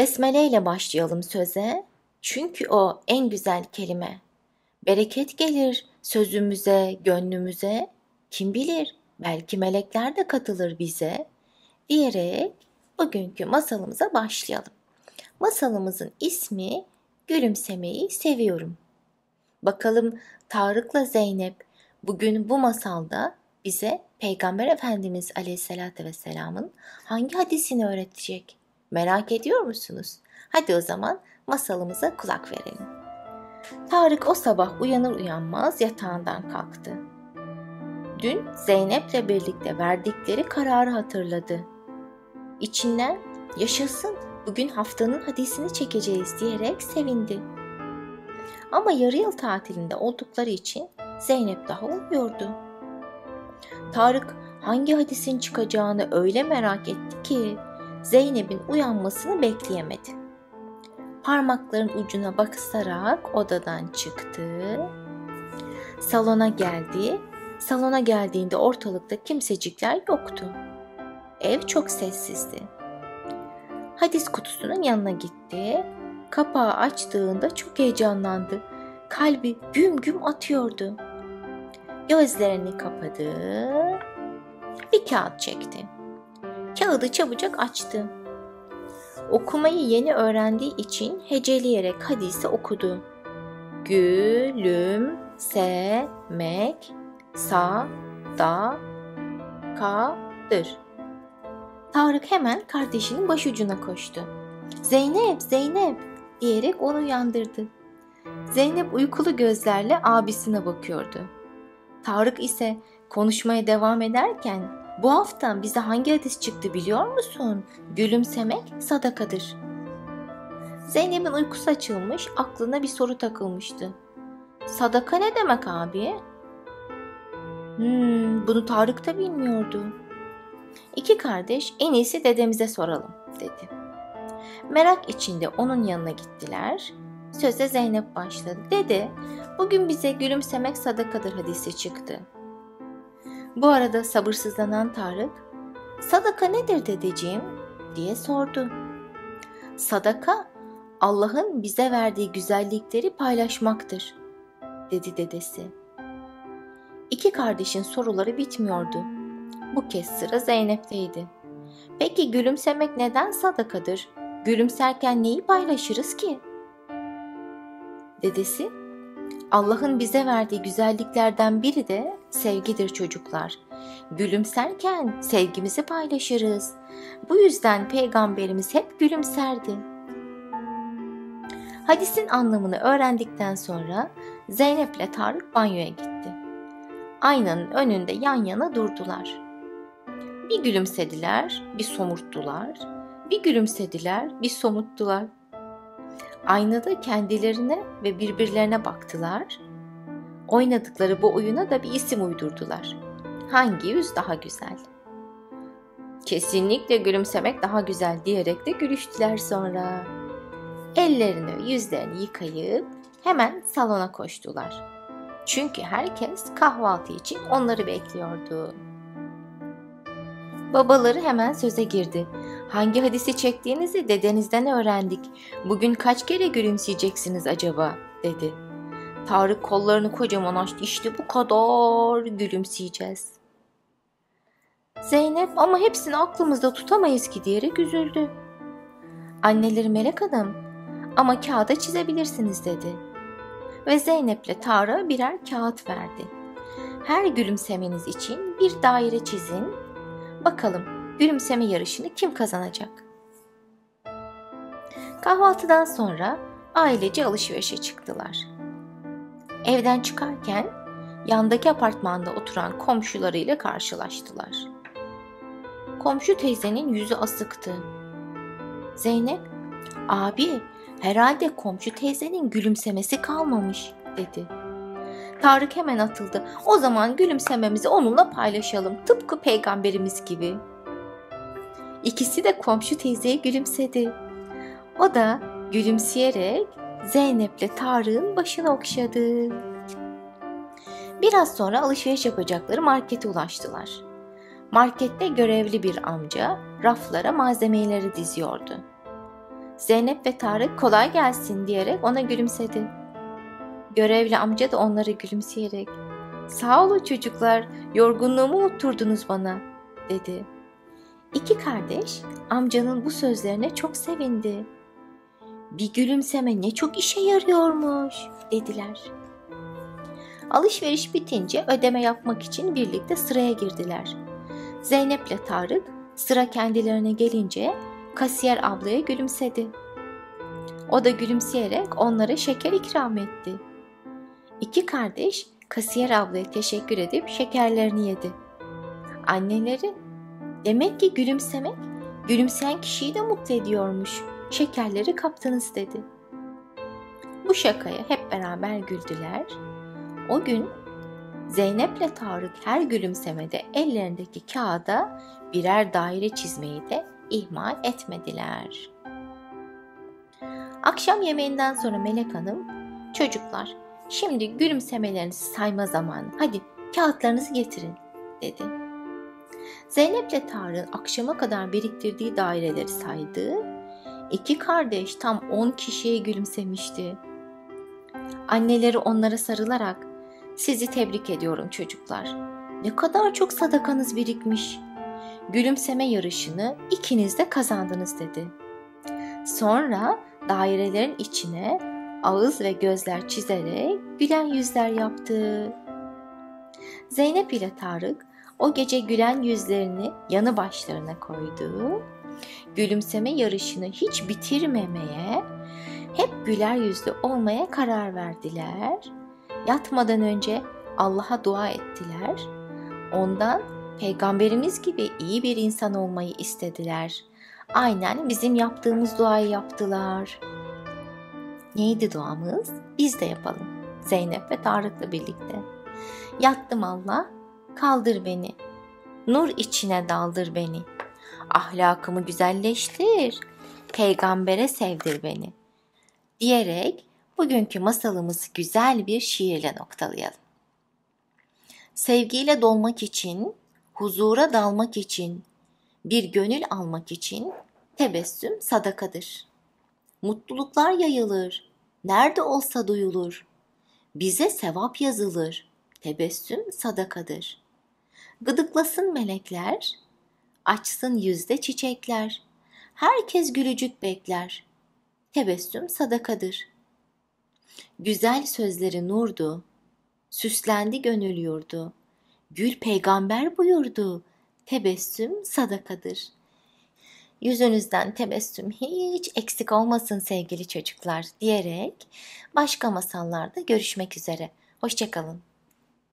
Besmele ile başlayalım söze. Çünkü o en güzel kelime. Bereket gelir sözümüze, gönlümüze. Kim bilir belki melekler de katılır bize diyerek bugünkü masalımıza başlayalım. Masalımızın ismi Gülümsemeyi Seviyorum. Bakalım Tarık'la Zeynep bugün bu masalda bize Peygamber Efendimiz Aleyhisselatü Vesselam'ın hangi hadisini öğretecek? Merak ediyor musunuz? Hadi o zaman masalımıza kulak verelim. Tarık o sabah uyanır uyanmaz yatağından kalktı. Dün Zeynep'le birlikte verdikleri kararı hatırladı. İçinden yaşasın bugün haftanın hadisini çekeceğiz diyerek sevindi. Ama yarı yıl tatilinde oldukları için Zeynep daha uyuyordu. Tarık hangi hadisin çıkacağını öyle merak etti ki Zeynep'in uyanmasını bekleyemedi. Parmakların ucuna bakısarak odadan çıktı. Salona geldi. Salona geldiğinde ortalıkta kimsecikler yoktu. Ev çok sessizdi. Hadis kutusunun yanına gitti. Kapağı açtığında çok heyecanlandı. Kalbi güm güm atıyordu. Gözlerini kapadı. Bir kağıt çekti. Kağıdı çabucak açtı. Okumayı yeni öğrendiği için heceleyerek hadisi okudu. Gülüm, semek, sa, da, kadır. Tarık hemen kardeşinin başucuna koştu. Zeynep, Zeynep diyerek onu uyandırdı. Zeynep uykulu gözlerle abisine bakıyordu. Tarık ise konuşmaya devam ederken bu hafta bize hangi hadis çıktı biliyor musun? Gülümsemek sadakadır. Zeynep'in uykusu açılmış, aklına bir soru takılmıştı. Sadaka ne demek abi? Hmm, bunu Tarık da bilmiyordu. İki kardeş en iyisi dedemize soralım dedi. Merak içinde onun yanına gittiler. Söze Zeynep başladı. Dede, bugün bize gülümsemek sadakadır hadisi çıktı. Bu arada sabırsızlanan Tarık, sadaka nedir dedeciğim diye sordu. Sadaka Allah'ın bize verdiği güzellikleri paylaşmaktır dedi dedesi. İki kardeşin soruları bitmiyordu. Bu kez sıra Zeynep'teydi. Peki gülümsemek neden sadakadır? Gülümserken neyi paylaşırız ki? Dedesi, Allah'ın bize verdiği güzelliklerden biri de sevgidir çocuklar. Gülümserken sevgimizi paylaşırız. Bu yüzden peygamberimiz hep gülümserdi. Hadisin anlamını öğrendikten sonra Zeynep ile Tarık banyoya gitti. Aynanın önünde yan yana durdular. Bir gülümsediler, bir somurttular. Bir gülümsediler, bir somuttular. Aynada kendilerine ve birbirlerine baktılar. Oynadıkları bu oyuna da bir isim uydurdular. Hangi yüz daha güzel? Kesinlikle gülümsemek daha güzel diyerek de gülüştüler sonra. Ellerini, yüzlerini yıkayıp hemen salona koştular. Çünkü herkes kahvaltı için onları bekliyordu. Babaları hemen söze girdi. Hangi hadisi çektiğinizi dedenizden öğrendik. Bugün kaç kere gülümseyeceksiniz acaba? dedi. Tarık kollarını kocaman açtı. İşte bu kadar gülümseyeceğiz. Zeynep ama hepsini aklımızda tutamayız ki diyerek üzüldü. Anneleri Melek Hanım ama kağıda çizebilirsiniz dedi. Ve Zeynep'le Tarık'a birer kağıt verdi. Her gülümsemeniz için bir daire çizin. Bakalım gülümseme yarışını kim kazanacak? Kahvaltıdan sonra ailece alışverişe çıktılar. Evden çıkarken yandaki apartmanda oturan komşularıyla karşılaştılar. Komşu teyzenin yüzü asıktı. Zeynep, abi herhalde komşu teyzenin gülümsemesi kalmamış dedi. Tarık hemen atıldı. O zaman gülümsememizi onunla paylaşalım tıpkı peygamberimiz gibi. İkisi de komşu teyzeye gülümsedi. O da gülümseyerek Zeynep'le Tarık'ın başını okşadı. Biraz sonra alışveriş yapacakları markete ulaştılar. Markette görevli bir amca raflara malzemeleri diziyordu. Zeynep ve Tarık kolay gelsin diyerek ona gülümsedi. Görevli amca da onları gülümseyerek Sağ olun çocuklar, yorgunluğumu unutturdunuz bana, dedi. İki kardeş amcanın bu sözlerine çok sevindi. Bir gülümseme ne çok işe yarıyormuş, dediler. Alışveriş bitince ödeme yapmak için birlikte sıraya girdiler. Zeynep ile Tarık sıra kendilerine gelince kasiyer ablaya gülümsedi. O da gülümseyerek onlara şeker ikram etti. İki kardeş kasiyer ablaya teşekkür edip şekerlerini yedi. Anneleri, demek ki gülümsemek, gülümseyen kişiyi de mutlu ediyormuş. Şekerleri kaptınız dedi. Bu şakaya hep beraber güldüler. O gün Zeynep ile Tarık her gülümsemede ellerindeki kağıda birer daire çizmeyi de ihmal etmediler. Akşam yemeğinden sonra Melek Hanım, çocuklar Şimdi gülümsemelerinizi sayma zamanı. Hadi kağıtlarınızı getirin dedi. Zeynep ile Tarık'ın akşama kadar biriktirdiği daireleri saydı. İki kardeş tam on kişiye gülümsemişti. Anneleri onlara sarılarak sizi tebrik ediyorum çocuklar. Ne kadar çok sadakanız birikmiş. Gülümseme yarışını ikiniz de kazandınız dedi. Sonra dairelerin içine ağız ve gözler çizerek gülen yüzler yaptı. Zeynep ile Tarık o gece gülen yüzlerini yanı başlarına koydu. Gülümseme yarışını hiç bitirmemeye, hep güler yüzlü olmaya karar verdiler. Yatmadan önce Allah'a dua ettiler. Ondan peygamberimiz gibi iyi bir insan olmayı istediler. Aynen bizim yaptığımız duayı yaptılar.'' Neydi duamız? Biz de yapalım. Zeynep ve Tarık'la birlikte. Yattım Allah, kaldır beni. Nur içine daldır beni. Ahlakımı güzelleştir. Peygambere sevdir beni. Diyerek bugünkü masalımızı güzel bir şiirle noktalayalım. Sevgiyle dolmak için, huzura dalmak için, bir gönül almak için tebessüm sadakadır.'' Mutluluklar yayılır, nerede olsa duyulur. Bize sevap yazılır, tebessüm sadakadır. Gıdıklasın melekler, açsın yüzde çiçekler. Herkes gülücük bekler, tebessüm sadakadır. Güzel sözleri nurdu, süslendi gönül yurdu. Gül peygamber buyurdu, tebessüm sadakadır.'' Yüzünüzden tebessüm hiç eksik olmasın sevgili çocuklar diyerek başka masallarda görüşmek üzere. Hoşçakalın.